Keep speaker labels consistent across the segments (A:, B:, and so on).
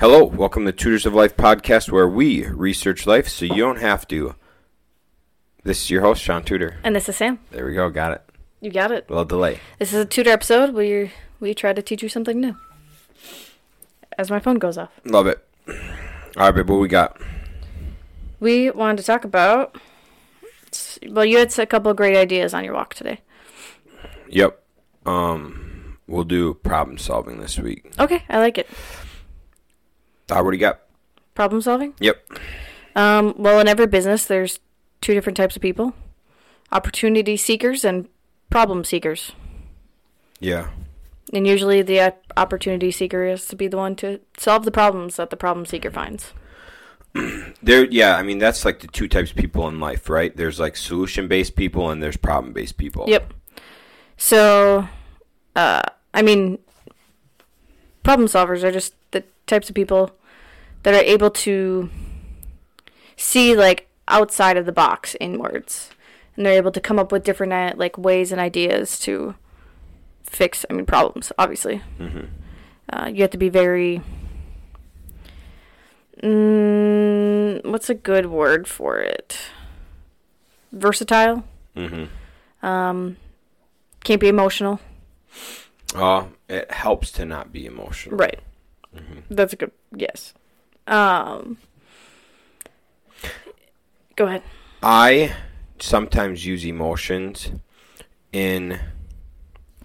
A: Hello, welcome to Tutors of Life podcast where we research life so you don't have to. This is your host, Shaun Tudor.
B: And this is Sam.
A: There we go, got it.
B: You got it.
A: A little delay.
B: This is a tutor episode where we try to teach you something new. As my phone goes off.
A: Love it. All right, babe, what we got?
B: We wanted to talk about. Well, you had a couple of great ideas on your walk today.
A: Yep. Um, we'll do problem solving this week.
B: Okay, I like it.
A: Uh, what do you got?
B: Problem solving?
A: Yep.
B: Um, well, in every business, there's two different types of people opportunity seekers and problem seekers.
A: Yeah.
B: And usually the opportunity seeker is to be the one to solve the problems that the problem seeker finds.
A: There yeah, I mean that's like the two types of people in life, right? There's like solution based people and there's problem based people.
B: Yep. So, uh, I mean, problem solvers are just the types of people that are able to see like outside of the box inwards, and they're able to come up with different uh, like ways and ideas to fix. I mean, problems. Obviously,
A: Mm-hmm.
B: uh, you have to be very. Mm, what's a good word for it? Versatile.
A: Mm-hmm.
B: Um, can't be emotional.
A: Uh, it helps to not be emotional.
B: Right.
A: Mm-hmm.
B: That's a good yes. Um, go ahead.
A: I sometimes use emotions in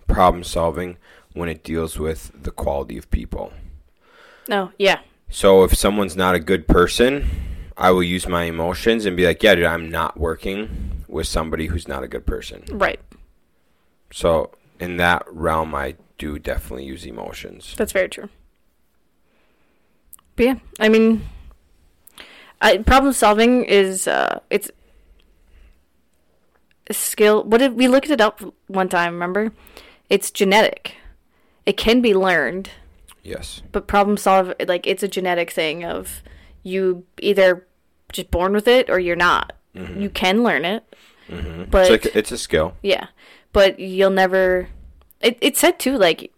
A: problem solving when it deals with the quality of people.
B: No, yeah,
A: So if someone's not a good person, I will use my emotions and be like, yeah, dude, I'm not working with somebody who's not a good person.
B: right.
A: So in that realm, I do definitely use emotions.
B: That's very true. But yeah, I mean, I, problem solving is uh, it's a skill. What did we looked it up one time? Remember, it's genetic. It can be learned.
A: Yes.
B: but problem solve like it's a genetic thing of you either just born with it or you're not. You can learn it,
A: Mm-hmm.
B: but
A: it's, like, it's a skill.
B: yeah, but you'll never. It it said too like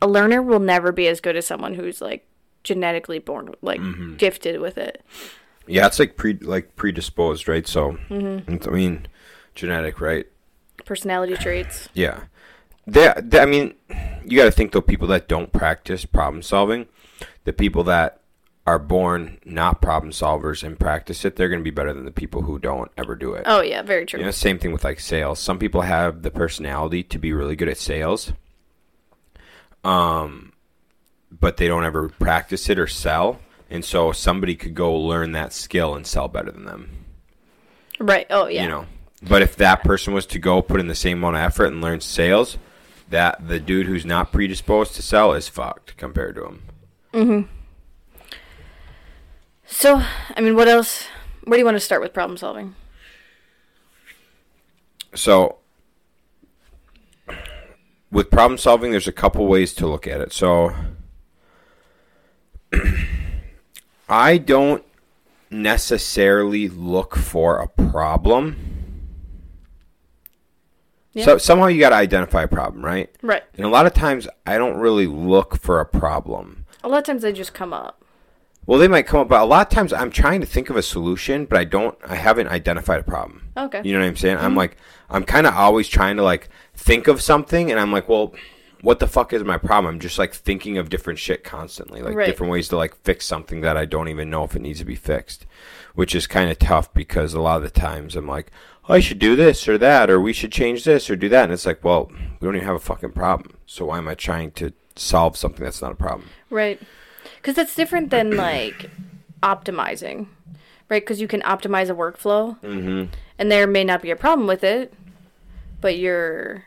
B: a learner will never be as good as someone who's like genetically born like gifted with it.
A: Yeah, it's like pre like predisposed, right? So
B: Mm-hmm.
A: I mean, genetic, right?
B: Personality traits.
A: Yeah. They, they, I mean, you got to think though. People that don't practice problem solving, the people that are born not problem solvers and practice it, they're going to be better than the people who don't ever do it.
B: Oh yeah, very true.
A: You know, same thing with like sales. Some people have the personality to be really good at sales, um, but they don't ever practice it or sell. And so somebody could go learn that skill and sell better than them.
B: Right. Oh yeah.
A: You know, but if that person was to go put in the same amount of effort and learn sales, that the dude who's not predisposed to sell is fucked compared to him. Hmm.
B: So I mean, what else? Where do you want to start with problem solving?
A: So, with problem solving, there's a couple ways to look at it. So, I don't necessarily look for a problem.
B: Yeah.
A: So somehow you got to identify a problem, right?
B: Right.
A: And a lot of times I don't really look for a problem.
B: A lot of times they just come up.
A: Well, they might come up, but a lot of times I'm trying to think of a solution, but I don't. I haven't identified a problem.
B: Okay.
A: You know what I'm saying? I'm mm-hmm. like, I'm kind of always trying to like think of something, and I'm like, well, what the fuck is my problem? I'm just like thinking of different shit constantly, like
B: Right.
A: different ways to like fix something that I don't even know if it needs to be fixed, which is kind of tough because a lot of the times I'm like, oh, I should do this or that, or we should change this or do that, and it's like, well, we don't even have a fucking problem, so why am I trying to solve something that's not a problem?
B: Right. Because that's different than like optimizing, right? Because you can optimize a workflow,
A: Mm-hmm.
B: and there may not be a problem with it, but you're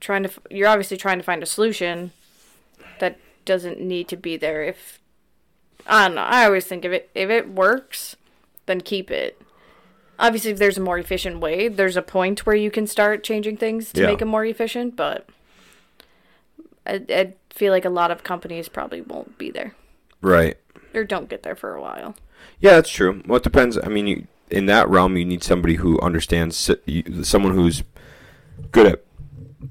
B: trying to you're obviously trying to find a solution that doesn't need to be there. If I don't know, I always think if it if it works, then keep it. Obviously, if there's a more efficient way, there's a point where you can start changing things to
A: Yeah.
B: make them more efficient. But I, I feel like a lot of companies probably won't be there
A: Right.
B: or don't get there for a while.
A: Yeah, that's true. Well, it depends. I mean, you, in that realm, you need somebody who understands, someone who's good at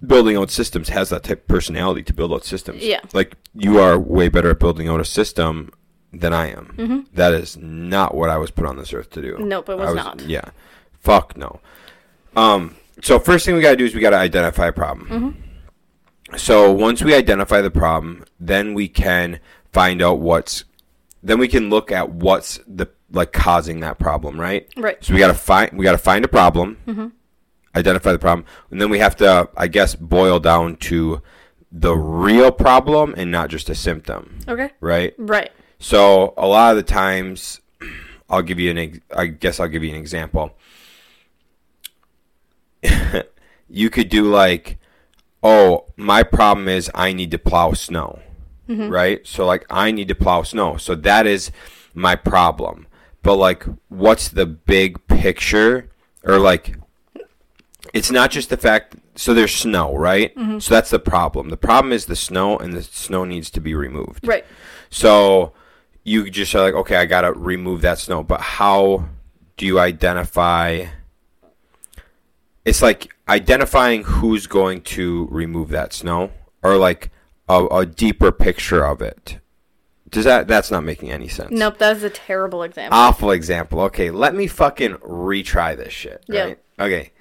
A: building out systems, has that type of personality to build out systems.
B: Yeah.
A: Like, you are way better at building out a system than I am. That is not what I was put on this earth to do.
B: Nope, it was
A: I
B: not.
A: Yeah, fuck no. Um, so first thing we gotta do is we gotta identify a problem.
B: Mm-hmm.
A: So once we identify the problem, then we can find out what's. Then we can look at what's the like causing that problem, right?
B: Right.
A: So we gotta find we gotta find a problem, identify the problem, and then we have to, I guess, boil down to the real problem and not just a symptom,
B: Okay.
A: right?
B: Right.
A: So a lot of the times, I'll give you an. I guess I'll give you an example. you could do like, oh, my problem is I need to plow snow, mm-hmm. right? So like I need to plow snow, so that is my problem. But like, what's the big picture, or like, it's not just the fact. So there's snow, right? Mm-hmm. So that's the problem. The problem is the snow, and the snow needs to be removed.
B: Right.
A: So you just are like, okay, I gotta remove that snow. But how do you identify? It's like identifying who's going to remove that snow, or like a, a deeper picture of it. Does that? That's not making any sense.
B: Nope, that's a terrible example.
A: Awful example. Okay, let me fucking retry this shit.
B: Yeah.
A: Right? Okay.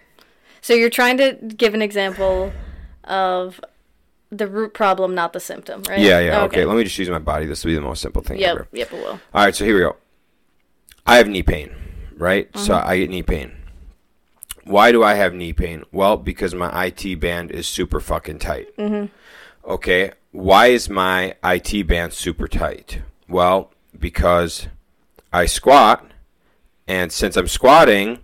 B: So you're trying to give an example of the root problem, not the symptom, right?
A: Yeah, yeah. Okay. Let me just use my body. This will be the most simple thing
B: Yep.
A: ever.
B: Yep. It will.
A: All right, so here we go. I have knee pain, right? So
B: Mm-hmm.
A: I get knee pain. Why do I have knee pain? Well, because my IT band is super fucking tight. Mm-hmm. Okay, why is my IT band super tight? Well, because I squat, and since I'm squatting,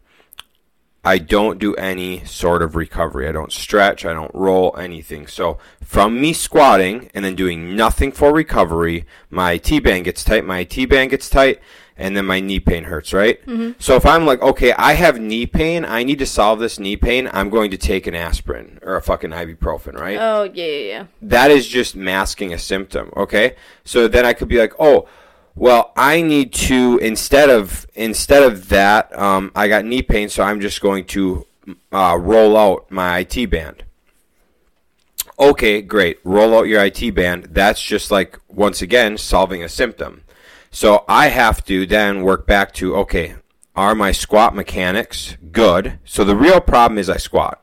A: I don't do any sort of recovery. I don't stretch, I don't roll anything. So from me squatting and then doing nothing for recovery, my IT band gets tight, my IT band gets tight, and then my knee pain hurts, right? Mm-hmm. So if I'm like, okay, I have knee pain, I need to solve this knee pain, I'm going to take an aspirin or a fucking ibuprofen, right?
B: Oh yeah, yeah, yeah.
A: that is just masking a symptom okay so then i could be like oh well i need to instead of instead of that um, i got knee pain so i'm just going to uh, roll out my IT band. Okay great. Roll out your IT band. That's just like once again solving a symptom. So i have to then work back to okay are my squat mechanics good? So the real problem is i squat.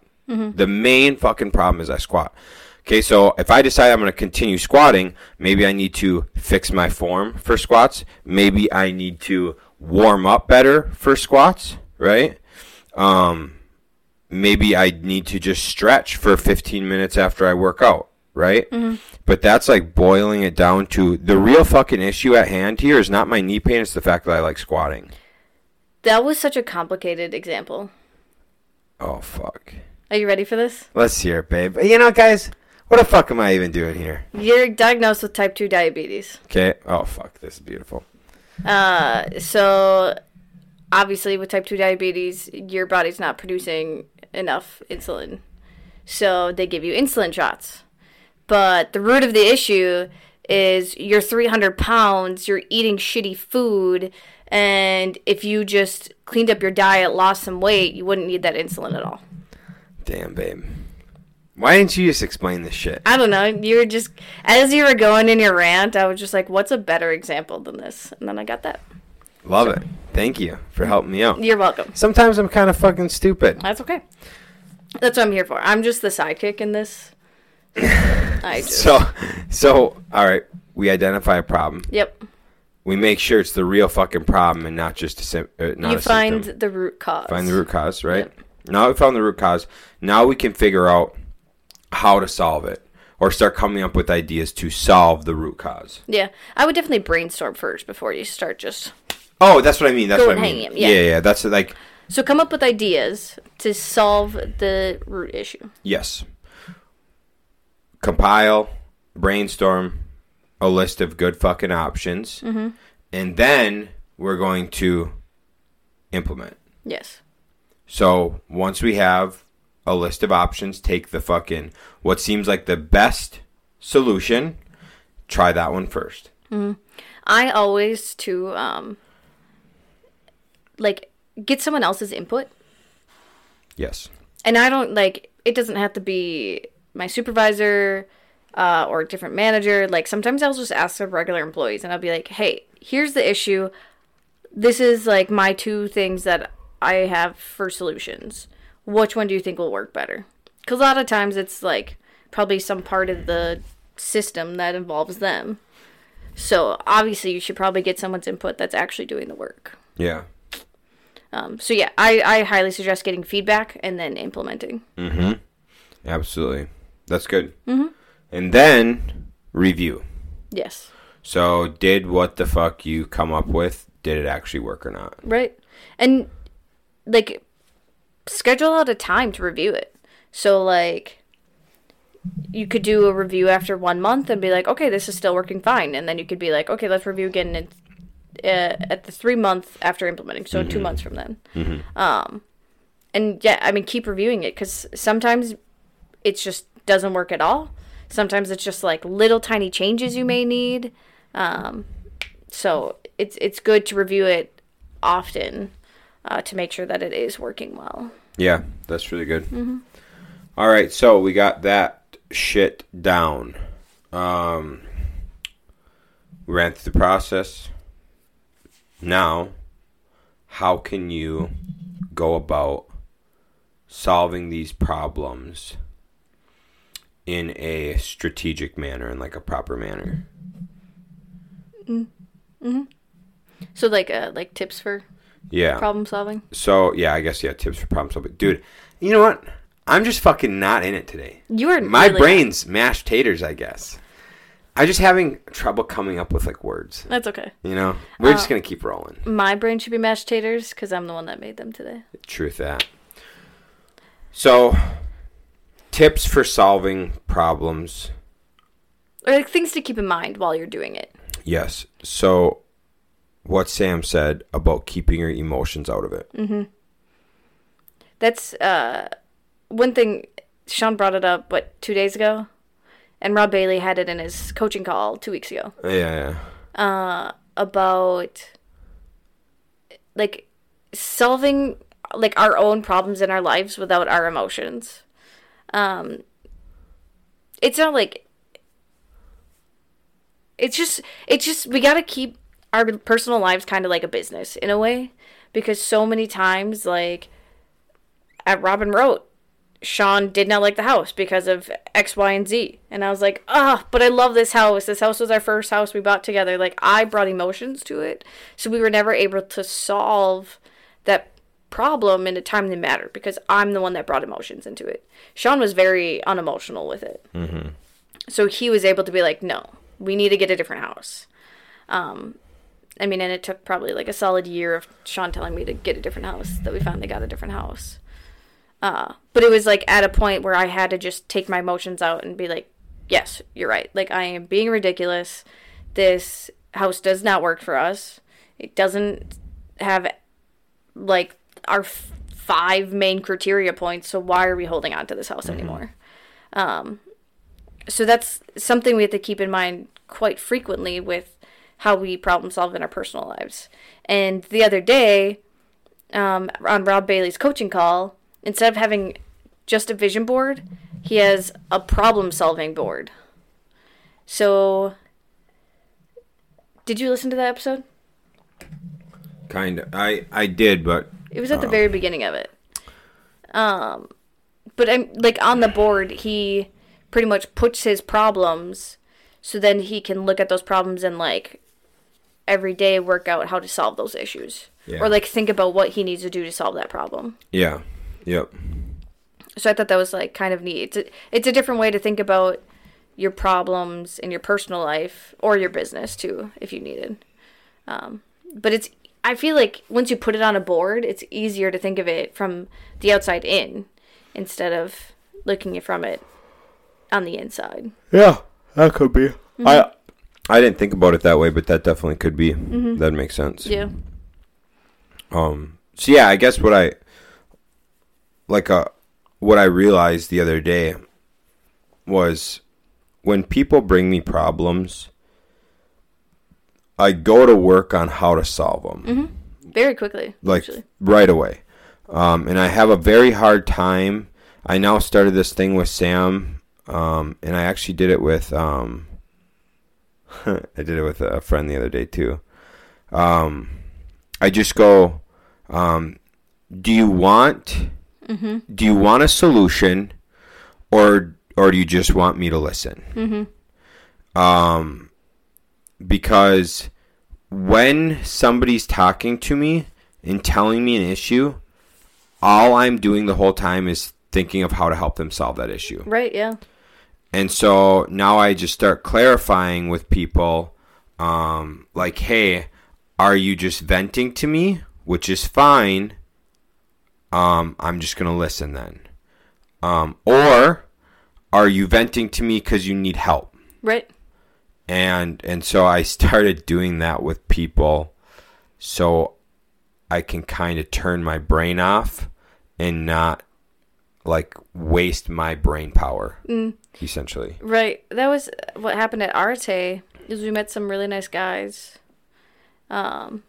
A: The main fucking problem is I squat. Okay, so if I decide I'm going to continue squatting, maybe I need to fix my form for squats. Maybe I need to warm up better for squats, right? Um, maybe I need to just stretch for 15 minutes after I work out, right? But that's like boiling it down to the real fucking issue at hand here is not my knee pain, it's the fact that I like squatting.
B: That was such a complicated example.
A: Oh, fuck.
B: Are you ready for this?
A: Let's hear it, babe. You know, guys, what the fuck am I even doing here?
B: You're diagnosed with type 2 diabetes.
A: Okay. Oh fuck, this is beautiful.
B: Uh, so obviously with type 2 diabetes, your body's not producing enough insulin. So they give you insulin shots. But the root of the issue is you're 300 pounds, you're eating shitty food, and if you just cleaned up your diet, lost some weight, you wouldn't need that insulin at all.
A: Damn, babe. Why didn't you just explain this shit?
B: I don't know. You were just as you were going in your rant, I was just like, "What's a better example than this?" And then I got that.
A: Love it. Thank you for helping me out.
B: You're welcome.
A: Sometimes I'm kind of fucking stupid.
B: That's okay. That's what I'm here for. I'm just the sidekick in this. I just.
A: So, so all right. We identify a problem.
B: yep.
A: We make sure it's the real fucking problem and not just a sim- uh, not
B: you
A: a
B: find
A: symptom.
B: the root cause.
A: find the root cause, right? Now we found the root cause. Now we can figure out how to solve it or start coming up with ideas to solve the root cause.
B: Yeah, I would definitely brainstorm first before you start. Just
A: Oh, that's what I mean. That's what I mean.
B: 'em,
A: yeah.
B: yeah.
A: yeah, That's like
B: so come up with ideas to solve the root issue.
A: Yes. Compile, brainstorm a list of good fucking options, mm-hmm. and then we're going to implement.
B: Yes.
A: So once we have a list of options, take the fucking what seems like the best solution. Try that one first.
B: I always to um like get someone else's input.
A: Yes.
B: and I don't like it doesn't have to be my supervisor uh, or a different manager. Like sometimes I'll just ask the regular employees and I'll be like, "Hey, here's the issue. This is like my two things that I have for solutions. Which one do you think will work better? Because a lot of times it's like probably some part of the system that involves them. So obviously, you should probably get someone's input that's actually doing the work.
A: Yeah.
B: Um, so yeah, I, I highly suggest getting feedback and then implementing.
A: Mm-hmm. Absolutely. That's good. Mm-hmm. And then review.
B: Yes.
A: So, did what the fuck you come up with? Did it actually work or not?
B: Right. And like schedule out a time to review it. So like you could do a review after one month and be like, okay, this is still working fine, and then you could be like, okay, let's review again in, uh, at the three month after implementing, so two months from then. Um, and yeah, I mean, keep reviewing it because sometimes it just doesn't work at all. Sometimes it's just like little tiny changes you may need. Um, so it's it's good to review it often uh, to make sure that it is working well.
A: Yeah, that's really good. All right, so we got that shit down. Um, we ran through the process. Now, how can you go about solving these problems in a strategic manner, in like a proper manner? Mm-hmm.
B: So like uh, like tips for
A: Yeah.
B: problem solving.
A: So yeah, I guess yeah, tips for problem solving. Dude, you know what? I'm just fucking not in it today.
B: You are
A: My
B: really-
A: brain's mashed taters, I guess. I'm just having trouble coming up with like words.
B: That's okay.
A: You know, we're
B: Uh,
A: just gonna keep rolling.
B: My brain should be mashed taters because I'm the one that made them today.
A: Truth that. So, tips for solving problems.
B: Or like things to keep in mind while you're doing it.
A: Yes. So, what Sam said about keeping your emotions out of it. Mm-hmm.
B: That's uh, one thing. Shaun brought it up, what two days ago, and Rob Bailey had it in his coaching call two weeks ago.
A: Yeah, yeah.
B: uh, about like solving like our own problems in our lives without our emotions. Um, it's not like it's just it's just we got to keep our personal lives kind of like a business in a way because so many times like at Robin wrote Shaun did not like the house because of X, Y, and Z. And I was like, ah, but I love this house. This house was our first house we bought together. Like, I brought emotions to it. So we were never able to solve that problem in a timely manner because I'm the one that brought emotions into it. Shaun was very unemotional with it. Mm-hmm. So he was able to be like, no, we need to get a different house. Um, I mean, and it took probably like a solid year of Shaun telling me to get a different house that we finally got a different house. Uh, but it was like at a point where I had to just take my emotions out and be like, yes, you're right. Like, I am being ridiculous. This house does not work for us. It doesn't have like our f- five main criteria points. So why are we holding on to this house anymore? Um, so that's something we have to keep in mind quite frequently with how we problem solve in our personal lives. And the other day, um, on Rob Bailey's coaching call, instead of having just a vision board, he has a problem solving board. So, did you listen to that episode?
A: Kind of. I I did, but
B: It was at the very beginning of it. Um, but I'm like on the board, he pretty much puts his problems, so then he can look at those problems and like every day work out how to solve those issues,
A: Yeah.
B: or like think about what he needs to do to solve that problem.
A: yeah, yep.
B: So I thought that was like kind of neat. It's a, it's a different way to think about your problems in your personal life or your business too, if you needed. Um, but it's I feel like once you put it on a board, it's easier to think of it from the outside in instead of looking it from it on the inside.
A: Yeah, that could be. I I didn't think about it that way, but that definitely could be. That makes sense.
B: Yeah.
A: Um. So yeah, I guess what I like uh what I realized the other day was when people bring me problems, I go to work on how to solve them.
B: Very quickly.
A: like
B: actually.
A: right away. Um, and I have a very hard time. I now started this thing with Sam, um, and I actually did it with um, I did it with a friend the other day too. um, I just go, um, do you want, do you want a solution, or or do you just want me to listen? Um, because when somebody's talking to me and telling me an issue, all I'm doing the whole time is thinking of how to help them solve that issue.
B: Right, yeah.
A: And so now I just start clarifying with people, um, like, hey, are you just venting to me? Which is fine. Um, I'm just gonna listen then. Um, or are you venting to me because you need help?
B: Right.
A: and and so I started doing that with people so I can kind of turn my brain off and not like waste my brain power essentially
B: Right. That was what happened at Arte. Is we met some really nice guys. Um,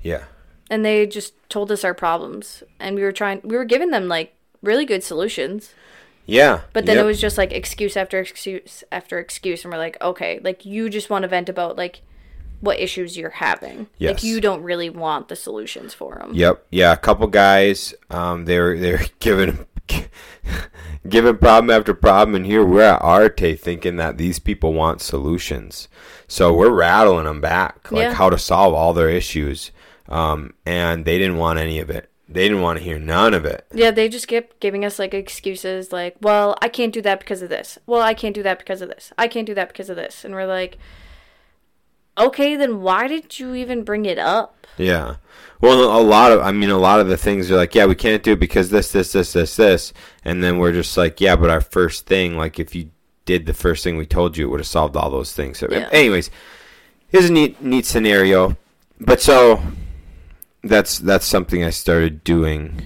A: yeah
B: and they just told us our problems and we were trying we were giving them like really good solutions.
A: yeah
B: But then
A: yep.
B: it was just like excuse after excuse after excuse and we're like, okay, like you just want to vent about like what issues you're having. Like you don't really want the solutions for them.
A: Yep. Yeah, a couple guys. Um, they're they're giving giving problem after problem, and here we're at Arte thinking that these people want solutions. So we're rattling them back, like
B: Yeah.
A: how to solve all their issues. Um, and they didn't want any of it. They didn't want to hear none of it.
B: Yeah, they just kept giving us like excuses like, well, I can't do that because of this. Well, I can't do that because of this. I can't do that because of this. And we're like, okay, then why did you even bring it up?
A: Yeah. Well, a lot of, I mean, a lot of the things are like, yeah, we can't do it because this, this, this, this, this. And then we're just like, yeah, but our first thing, like, if you did the first thing we told you, it would have solved all those things. So,
B: Yeah.
A: anyways, here's a neat, neat scenario. But so, that's, that's something I started doing,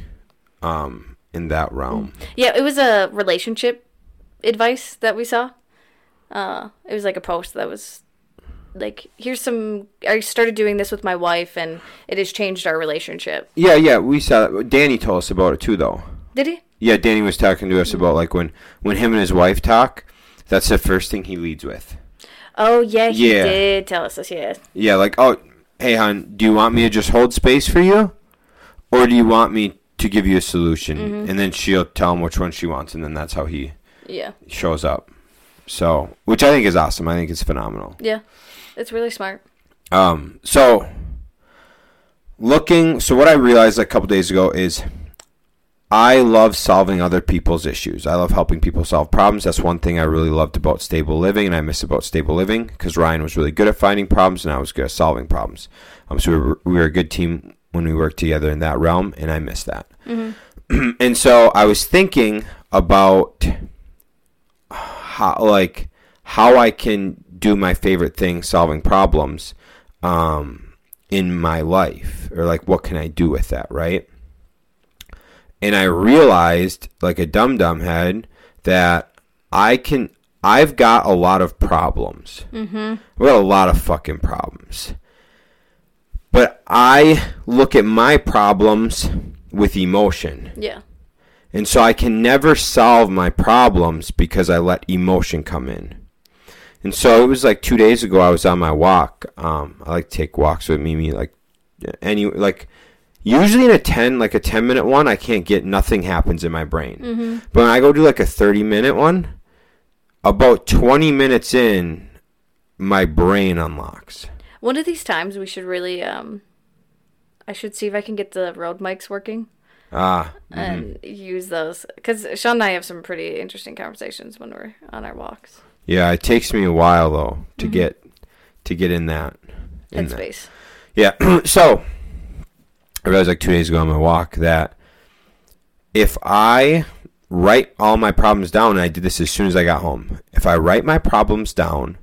A: um, in that realm.
B: Yeah, it was a relationship advice that we saw. Uh, it was like a post that was like, here's some. I started doing this with my wife, and it has changed our relationship.
A: Yeah, yeah, we saw that. Danny told us about it too, though.
B: Did he?
A: Yeah, Danny was talking to us about like when, when him and his wife talk, that's the first thing he leads with.
B: Oh yeah, he
A: Yeah.
B: did tell us this. Yeah.
A: Yeah, like, oh, hey, hon, do you want me to just hold space for you? Or do you want me to give you a solution?
B: Mm-hmm.
A: And then she'll tell him which one she wants, and then that's how he
B: Yeah.
A: shows up. So, which I think is awesome. I think it's phenomenal.
B: Yeah. It's really smart.
A: Um, so, looking, so what I realized a couple days ago is I love solving other people's issues. I love helping people solve problems. That's one thing I really loved about stable living, and I miss about stable living because Ryan was really good at finding problems, and I was good at solving problems. Um, so we were, we were a good team when we worked together in that realm, and I miss that. and so I was thinking about how, like, how I can do my favorite thing, solving problems, um, in my life, or like, what can I do with that, right? and I realized, like a dum dum head, that I can. I've got a lot of problems. Mm-hmm. I've got a lot of fucking problems. But I look at my problems with emotion.
B: Yeah.
A: And so I can never solve my problems because I let emotion come in. And so it was like two days ago I was on my walk. Um, I like to take walks with Mimi like any like usually in a 10 like a 10 minute one I can't get nothing happens in my brain. But when I go do like a 30 minute one, about 20 minutes in my brain unlocks.
B: One of these times we should really um I should see if I can get the road mics working
A: Ah,
B: and use those cuz Shaun and I have some pretty interesting conversations when we're on our walks.
A: Yeah, it takes me a while though to mm-hmm. get to get in that in that. Yeah. so I realized like two days ago on my walk that if I write all my problems down, and I did this as soon as I got home, if I write my problems down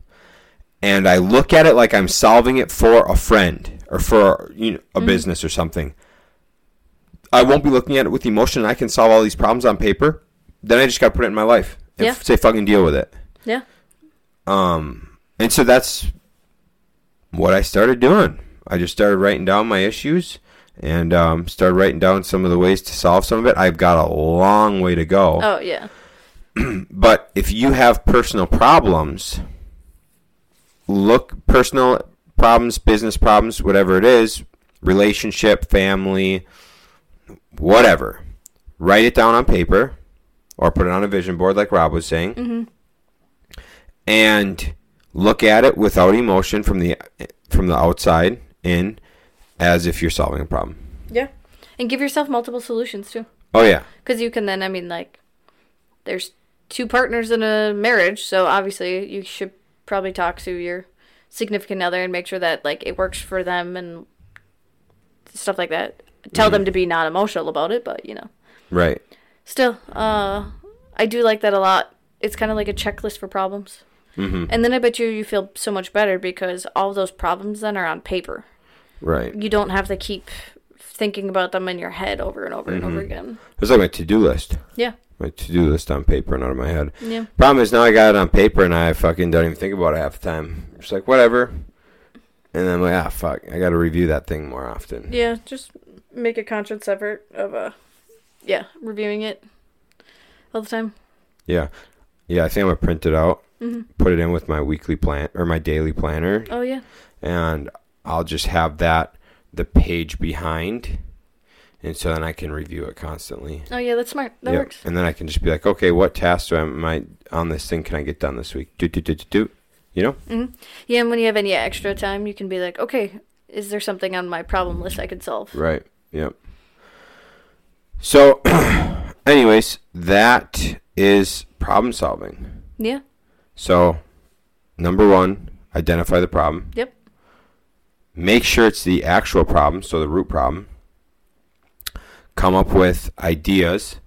A: and I look at it like I'm solving it for a friend or for you know, a mm-hmm. business or something, I won't be looking at it with emotion. I can solve all these problems on paper. Then I just got to put it in my life and
B: Yeah.
A: f- say fucking deal with it.
B: Yeah.
A: Um, and so that's what I started doing. I just started writing down my issues and um, started writing down some of the ways to solve some of it. I've got a long way to go.
B: Oh yeah.
A: But if you have personal problems, look personal problems, business problems, whatever it is, relationship, family, whatever. Write it down on paper or put it on a vision board like Rob was saying.
B: Mm-hmm.
A: And look at it without emotion from the from the outside in as if you're solving a problem.
B: Yeah. And give yourself multiple solutions too.
A: Oh yeah.
B: Because you can then, I mean, like, there's two partners in a marriage, so obviously you should probably talk to your significant other and make sure that, like, it works for them and stuff like that. Tell them to be not emotional about it, but, you know.
A: Right.
B: Still, uh, I do like that a lot. It's kind of like a checklist for problems.
A: Mhm.
B: And then I bet you you feel so much better because all those problems then are on paper.
A: Right.
B: You don't have to keep thinking about them in your head over and over and over again.
A: It's like my to-do list.
B: Yeah.
A: My to-do list on paper and out of my head.
B: Yeah.
A: Problem is now I got it on paper and I fucking don't even think about it half the time. It's like whatever. And then I'm like, ah, fuck. I got to review that thing more often.
B: Yeah, just make a conscious effort of uh yeah, reviewing it all the time.
A: Yeah. Yeah, I think I'm gonna print it out,
B: hmm
A: put it in with my weekly plan or my daily planner,
B: Oh yeah.
A: and I'll just have that the page behind, and so then I can review it constantly.
B: Oh yeah, that's smart. That
A: Yep.
B: works.
A: And then I can just be like, okay, what tasks do I, am I on this thing can I get done this week? Do do do do do. You know?
B: hmm Yeah, and when you have any extra time, you can be like, okay, is there something on my problem list I could solve?
A: Right. Yep. So, anyways, that is problem solving.
B: Yeah.
A: So, number one, identify the problem.
B: Yep.
A: Make sure it's the actual problem, so the root problem. Come up with ideas.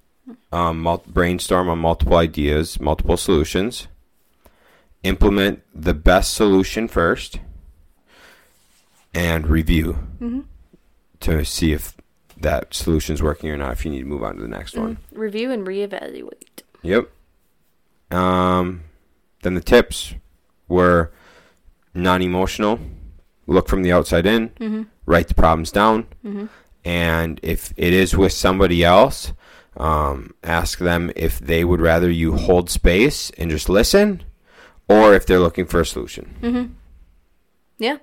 A: Um, mul- brainstorm on multiple ideas, multiple solutions. Implement the best solution first. And review
B: hmm
A: to see if that solution's working or not. If you need to move on to the next one.
B: Mm-hmm. Review and reevaluate.
A: Yep. Um, then the tips were non-emotional. Look from the outside in.
B: hmm
A: Write the problems down.
B: hmm
A: And if it is with somebody else, um, ask them if they would rather you hold space and just listen, or if they're looking for a solution.
B: Mm-hmm. Yeah.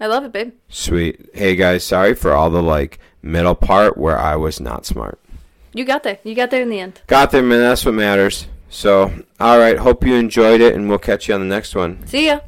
B: I love it, babe.
A: Sweet. Hey guys, sorry for all the like middle part where I was not smart.
B: You got there. You got there in the end.
A: Got there, man. That's what matters. So, all right. Hope you enjoyed it, and we'll catch you on the next one.
B: See ya.